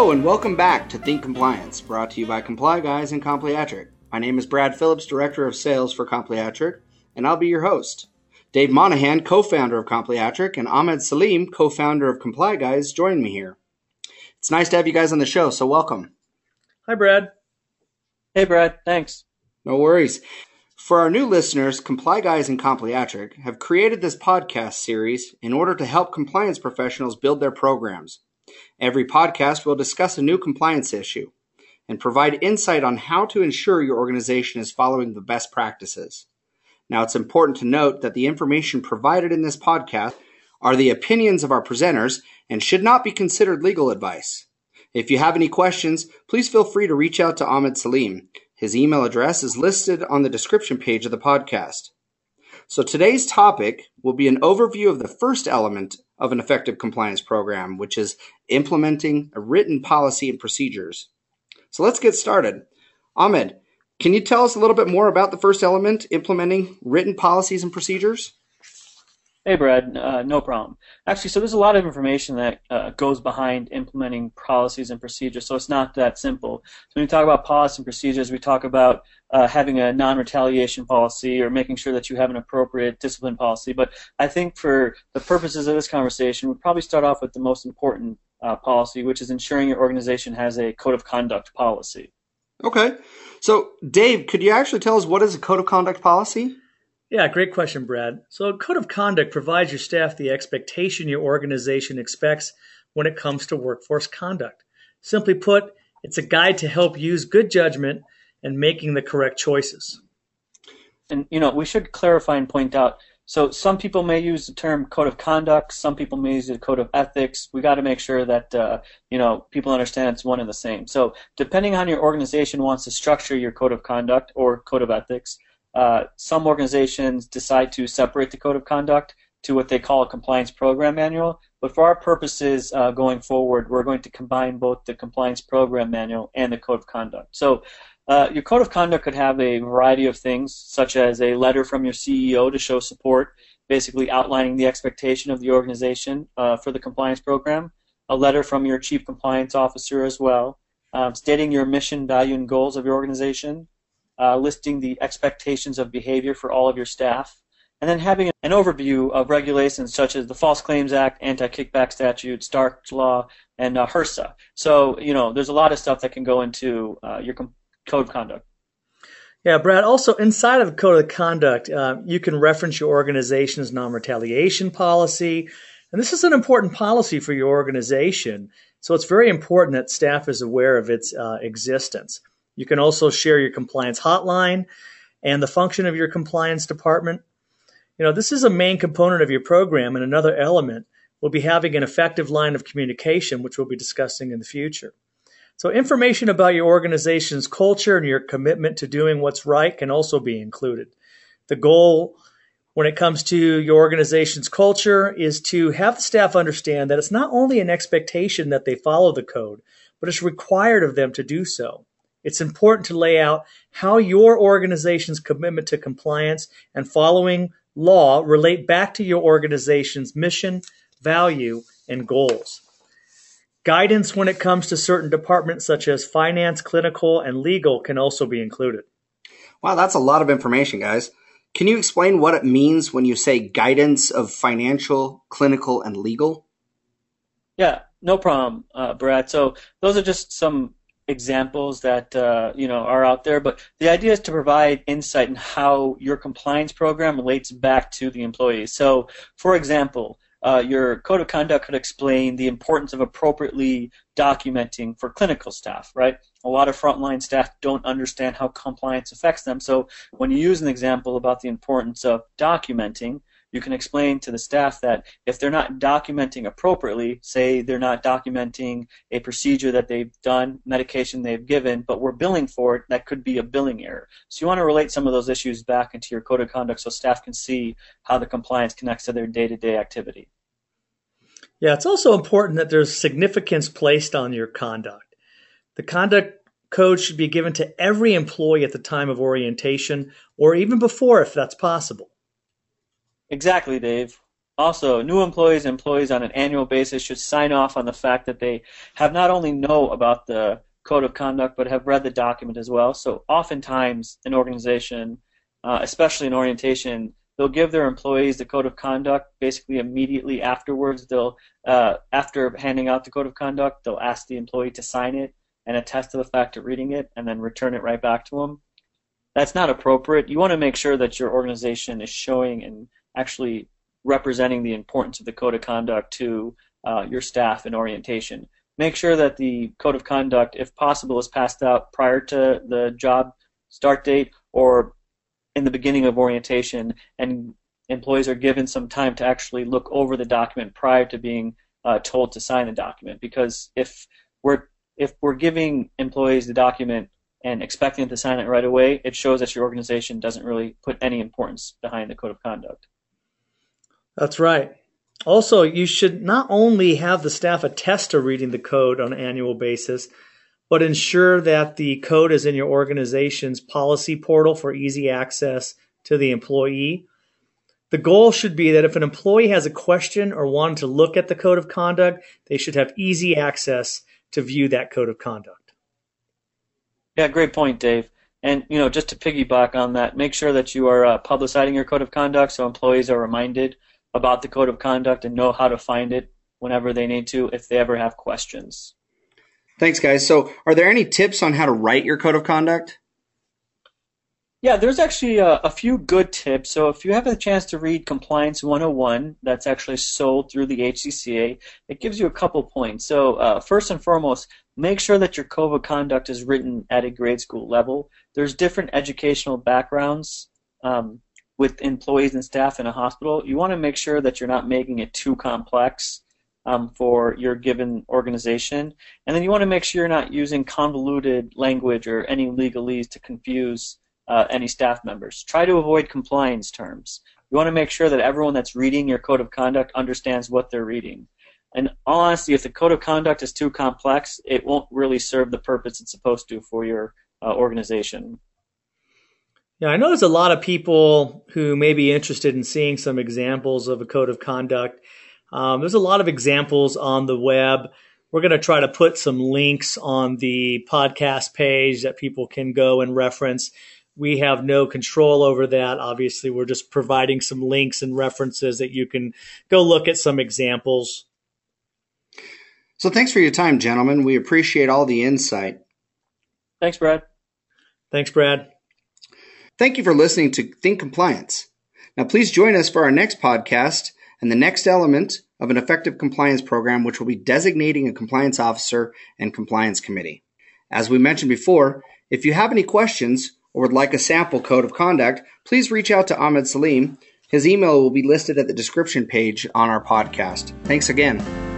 Hello and welcome back to Think Compliance, brought to you by Comply Guys and Compliatric. My name is Brad Phillips, Director of Sales for Compliatric, and I'll be your host. Dave Monahan, co-founder of Compliatric, and Ahmed Salim, co-founder of Comply Guys, join me here. It's nice to have you guys on the show, so welcome. Hi, Brad. Hey, Brad. Thanks. No worries. For our new listeners, Comply Guys and Compliatric have created this podcast series in order to help compliance professionals build their programs. Every podcast will discuss a new compliance issue and provide insight on how to ensure your organization is following the best practices. Now, it's important to note that the information provided in this podcast are the opinions of our presenters and should not be considered legal advice. If you have any questions, please feel free to reach out to Ahmed Salim. His email address is listed on the description page of the podcast. So today's topic will be an overview of the first element of an effective compliance program, which is implementing a written policy and procedures. So let's get started. Ahmed, can you tell us a little bit more about the first element, implementing written policies and procedures? Hey, Brad. Uh, no problem. Actually, so there's a lot of information that uh, goes behind implementing policies and procedures, so it's not that simple. So when we talk about policies and procedures, we talk about uh, having a non-retaliation policy or making sure that you have an appropriate discipline policy. But I think for the purposes of this conversation, we'll probably start off with the most important uh, policy, which is ensuring your organization has a code of conduct policy. Okay. So, Dave, could you actually tell us what is a code of conduct policy? Yeah, great question, Brad. So, a code of conduct provides your staff the expectation your organization expects when it comes to workforce conduct. Simply put, it's a guide to help use good judgment and making the correct choices. And you know, we should clarify and point out. So some people may use the term code of conduct. Some people may use the code of ethics. We got to make sure that uh, you know people understand it's one and the same. So depending on your organization wants to structure your code of conduct or code of ethics, uh, some organizations decide to separate the code of conduct to what they call a compliance program manual. But for our purposes uh, going forward, we're going to combine both the compliance program manual and the code of conduct. So uh, your code of conduct could have a variety of things, such as a letter from your CEO to show support, basically outlining the expectation of the organization uh, for the compliance program, a letter from your chief compliance officer as well, um, stating your mission, value, and goals of your organization, uh, listing the expectations of behavior for all of your staff, and then having an overview of regulations such as the False Claims Act, Anti-Kickback Statute, Stark Law, and uh, HRSA. So, you know, there's a lot of stuff that can go into uh, your com- code of conduct. Yeah, Brad. Also, inside of the code of conduct, uh, you can reference your organization's non-retaliation policy, and this is an important policy for your organization. So it's very important that staff is aware of its uh, existence. You can also share your compliance hotline and the function of your compliance department. You know, this is a main component of your program, and another element will be having an effective line of communication, which we'll be discussing in the future. So, information about your organization's culture and your commitment to doing what's right can also be included. The goal when it comes to your organization's culture is to have the staff understand that it's not only an expectation that they follow the code, but it's required of them to do so. It's important to lay out how your organization's commitment to compliance and following law relate back to your organization's mission, value, and goals. Guidance when it comes to certain departments such as finance, clinical, and legal can also be included. Wow, that's a lot of information, guys. Can you explain what it means when you say guidance of financial, clinical, and legal? Yeah, no problem, uh, Brad. So those are just some examples that uh, you know are out there, but the idea is to provide insight in how your compliance program relates back to the employees. So, for example, uh, your code of conduct could explain the importance of appropriately documenting for clinical staff, right? A lot of frontline staff don't understand how compliance affects them. So when you use an example about the importance of documenting, you can explain to the staff that if they're not documenting appropriately, say they're not documenting a procedure that they've done, medication they've given, but we're billing for it, that could be a billing error. So you want to relate some of those issues back into your code of conduct so staff can see how the compliance connects to their day-to-day activity. Yeah, it's also important that there's significance placed on your conduct. The conduct code should be given to every employee at the time of orientation or even before if that's possible. Exactly, Dave. Also, new employees and employees on an annual basis should sign off on the fact that they have not only know about the code of conduct but have read the document as well. So oftentimes an organization, uh, especially in orientation, they'll give their employees the code of conduct basically immediately afterwards. They'll uh, after handing out the code of conduct, they'll ask the employee to sign it and attest to the fact of reading it, and then return it right back to them. That's not appropriate. You want to make sure that your organization is showing and actually representing the importance of the code of conduct to uh, your staff in orientation. Make sure that the code of conduct, if possible, is passed out prior to the job start date or in the beginning of orientation, and employees are given some time to actually look over the document prior to being uh, told to sign the document. Because if we're if we're giving employees the document and expecting them to sign it right away, it shows that your organization doesn't really put any importance behind the code of conduct. That's right. Also, you should not only have the staff attest to reading the code on an annual basis, but ensure that the code is in your organization's policy portal for easy access to the employee. The goal should be that if an employee has a question or wanted to look at the code of conduct, they should have easy access to view that code of conduct. Yeah, great point, Dave. And you know, just to piggyback on that, make sure that you are uh, publicizing your code of conduct so employees are reminded about the code of conduct and know how to find it whenever they need to if they ever have questions. Thanks, guys. So, are there any tips on how to write your code of conduct? Yeah, there's actually a, a, few good tips. So if you have a chance to read Compliance 101, that's actually sold through the HCCA, it gives you a couple points. So uh, first and foremost, make sure that your code of conduct is written at a grade school level. There's different educational backgrounds um, with employees and staff in a hospital. You want to make sure that you're not making it too complex um, for your given organization. And then you want to make sure you're not using convoluted language or any legalese to confuse uh, any staff members. Try to avoid compliance terms. You want to make sure that everyone that's reading your code of conduct understands what they're reading. And honestly, if the code of conduct is too complex, it won't really serve the purpose it's supposed to for your uh, organization. Yeah, I know there's a lot of people who may be interested in seeing some examples of a code of conduct. Um, there's a lot of examples on the web. We're going to try to put some links on the podcast page that people can go and reference. We have no control over that. Obviously, we're just providing some links and references that you can go look at some examples. So, thanks for your time, gentlemen. We appreciate all the insight. Thanks, Brad. Thanks, Brad. Thank you for listening to Think Compliance. Now, please join us for our next podcast and the next element of an effective compliance program, which will be designating a compliance officer and compliance committee. As we mentioned before, if you have any questions or would like a sample code of conduct, please reach out to Ahmed Salim. His email will be listed at the description page on our podcast. Thanks again.